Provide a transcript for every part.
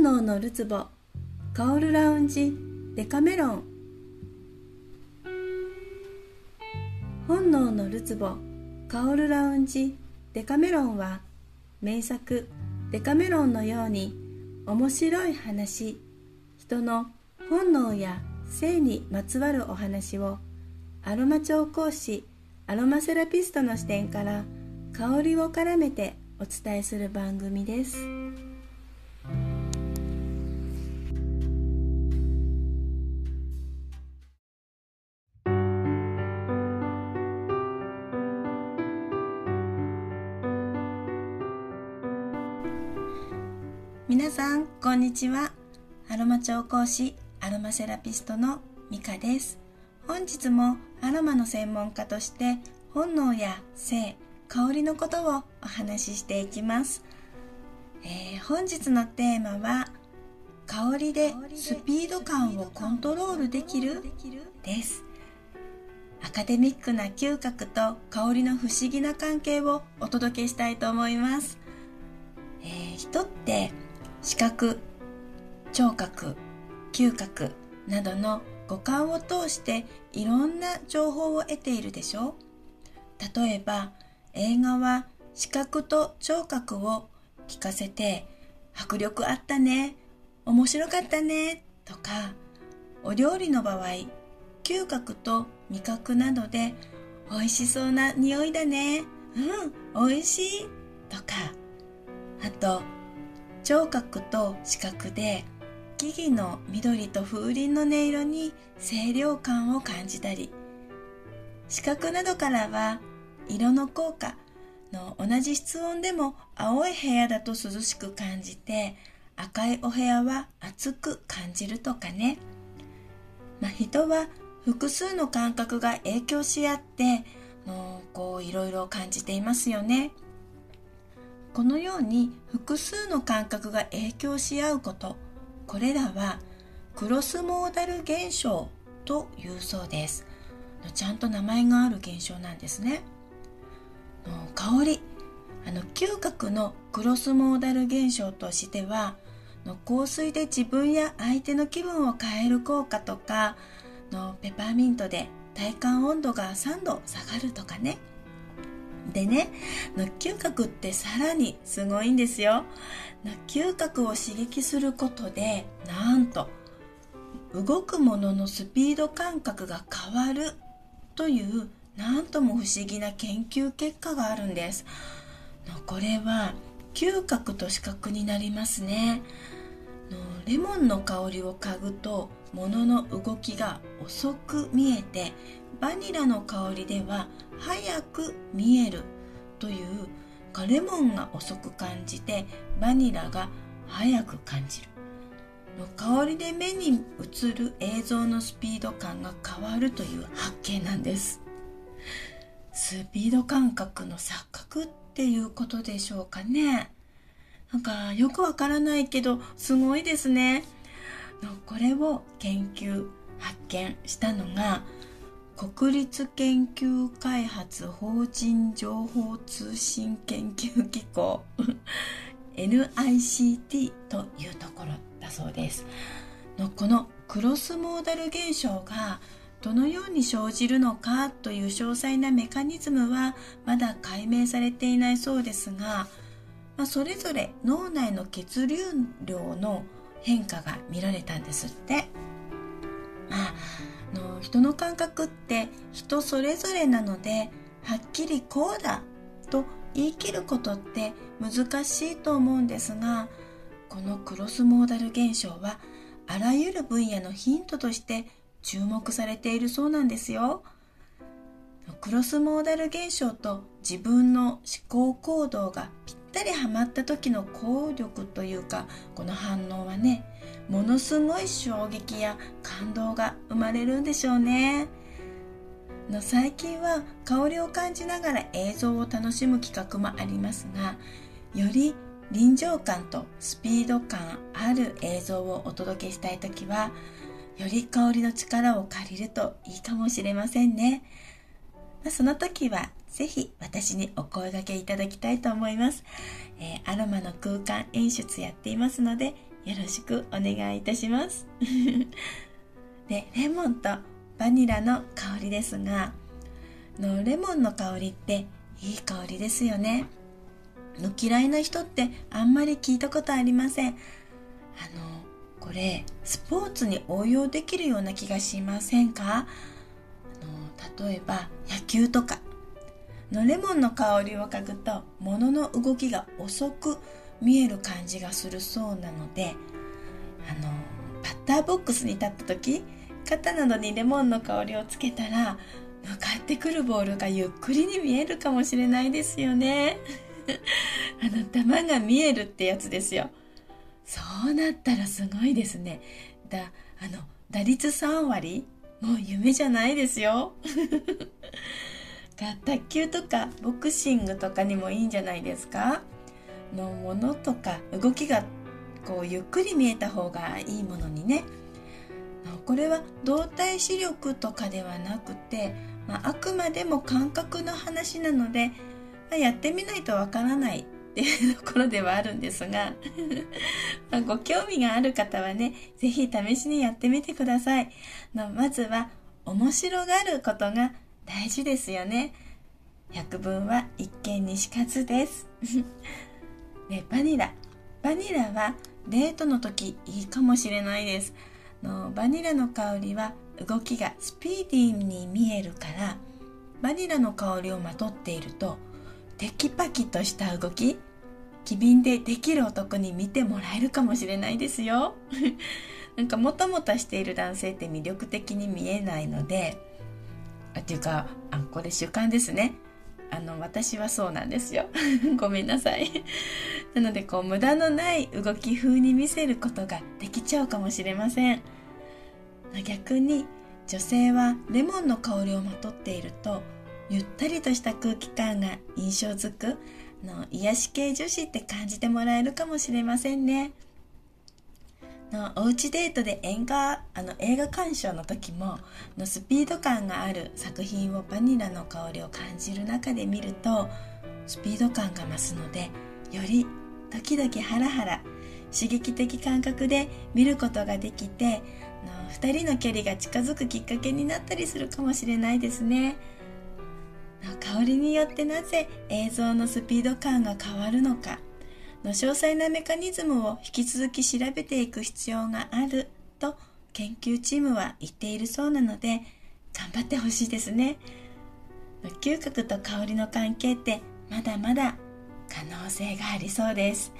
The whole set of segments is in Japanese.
能のるつぼ香るラウンジデカメロン本能のるつぼ香るラウンジデカメロンは名作デカメロンのように面白い話人の本能や性にまつわるお話をアロマ調香師アロマセラピストの視点から香りを絡めてお伝えする番組です。皆さんこんにちは。アロマ調香師アロマセラピストのミカです。本日もアロマの専門家として本能や性香りのことをお話ししていきます、えー、本日のテーマは香りでスピード感をコントロールできる？です。アカデミックな嗅覚と香りの不思議な関係をお届けしたいと思います、えー、人って視覚聴覚嗅覚などの五感を通していろんな情報を得ているでしょ例えば映画は視覚と聴覚を聞かせて迫力あったね面白かったねとかお料理の場合嗅覚と味覚などで美味しそうな匂いだねうん美味しいとかあと聴覚と視覚で木々の緑と風鈴の音色に清涼感を感じたり視覚などからは色の効果の同じ室温でも青い部屋だと涼しく感じて赤いお部屋は暑く感じるとかね、まあ、人は複数の感覚が影響し合ってのこういろいろ感じていますよね。このように複数の感覚が影響し合うこと。これらはクロスモーダル現象というそうです。ちゃんと名前がある現象なんですね。香り。あの嗅覚のクロスモーダル現象としてはの香水で自分や相手の気分を変える効果とかのペパーミントで体感温度が3度下がるとかね。でねの嗅覚ってさらにすごいんですよ。嗅覚を刺激することでなんと動くもののスピード感覚が変わるというなんとも不思議な研究結果があるんです。これは嗅覚と視覚になりますね。レモンの香りを嗅ぐと物の動きが遅く見えてバニラの香りでは早く見えるというレモンが遅く感じてバニラが早く感じる。香りで目に映る映像のスピード感が変わるという発見なんです。スピード感覚の錯覚っていうことでしょうかね。なんかよくわからないけどすごいですね。これを研究発見したのが国立研究開発法人情報通信研究機構 NICT というところだそうですのこのクロスモーダル現象がどのように生じるのかという詳細なメカニズムはまだ解明されていないそうですが、まあ、それぞれ脳内の血流量の変化が見られたんですって。人の感覚って人それぞれなのではっきりこうだと言い切ることって難しいと思うんですがこのクロスモーダル現象はあらゆる分野のヒントとして注目されているそうなんですよ。クロスモーダル現象と自分の思考行動がぴったりはまった時の効力というかこの反応はねものすごい衝撃や感動が生まれるんでしょうねの最近は香りを感じながら映像を楽しむ企画もありますがより臨場感とスピード感ある映像をお届けしたい時はより香りの力を借りるといいかもしれませんね。その時はぜひ私にお声掛けいただきたいと思います。えー、アロマの空間演出やっていますので、よろしくお願いいたします。でレモンとバニラの香りですがのレモンの香りっていい香りですよね。の嫌いな人ってあんまり聞いたことありません。あのこれスポーツに応用できるような気がしませんか？あの例えば野球とか。のレモンの香りを嗅ぐと物の動きが遅く見える感じがするそうなのであのバッターボックスに立った時肩などにレモンの香りをつけたら向かってくるボールがゆっくりに見えるかもしれないですよね。あの球が見えるってやつですよ。そうなったらすごいですね。だあの打率3割もう夢じゃないですよ。卓球とかボクシングとかにもいいんじゃないですか？のものとか動きがこうゆっくり見えた方がいいものにね。これは動体視力とかではなくて、まあ、あくまでも感覚の話なので、まあ、やってみないとわからないっていうところではあるんですが まご興味がある方はね是非試しにやってみてください。のまずは面白がることが大事ですよね。百聞は一見にしかずです。ね、バニラ。バニラはデートの時いいかもしれないです。のバニラの香りは動きがスピーディーに見えるからバニラの香りをまとっているとテキパキとした動き機敏でできる男に見てもらえるかもしれないですよ。なんかもたもたしている男性って魅力的に見えないのでっていうかあこれ習慣ですね。あの私はそうなんですよ。ごめんなさい。なのでこう無駄のない動き風に見せることができちゃうかもしれません。逆に女性はレモンの香りをまとっているとゆったりとした空気感が印象づくの癒し系女子って感じてもらえるかもしれませんね。のおうちデートで映画あの映画鑑賞の時ものスピード感がある作品をバニラの香りを感じる中で見るとスピード感が増すのでよりドキドキハラハラ刺激的感覚で見ることができての2人の距離が近づくきっかけになったりするかもしれないですね。香りによってなぜ映像のスピード感が変わるのか。の詳細なメカニズムを引き続き調べていく必要があると研究チームは言っているそうなので頑張ってほしいですね。嗅覚と香りの関係ってまだまだ可能性がありそうです。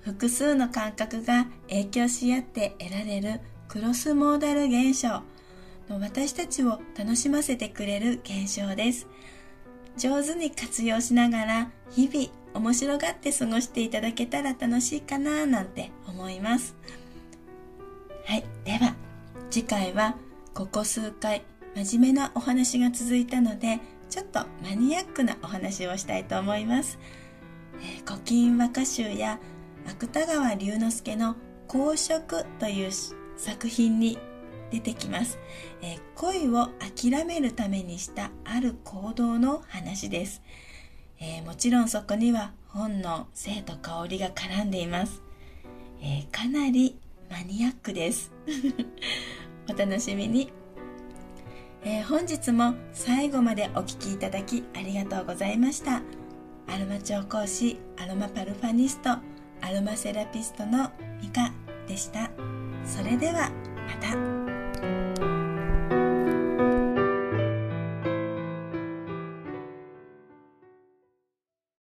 複数の感覚が影響し合って得られるクロスモーダル現象の私たちを楽しませてくれる現象です。上手に活用しながら日々面白がって過ごしていただけたら楽しいかななんて思います。はいでは次回はここ数回真面目なお話が続いたのでちょっとマニアックなお話をしたいと思います、えー、古今和歌集や芥川龍之介の「公職」という作品に出てきます、えー、恋を諦めるためにしたある行動の話です、えー、もちろんそこには本の性と香りが絡んでいます、えー、かなりマニアックです。お楽しみに。えー、本日も最後までお聴きいただきありがとうございました。アロマ調講師アロマパルファニストアロマセラピストのミカでした。それではまた。Bye.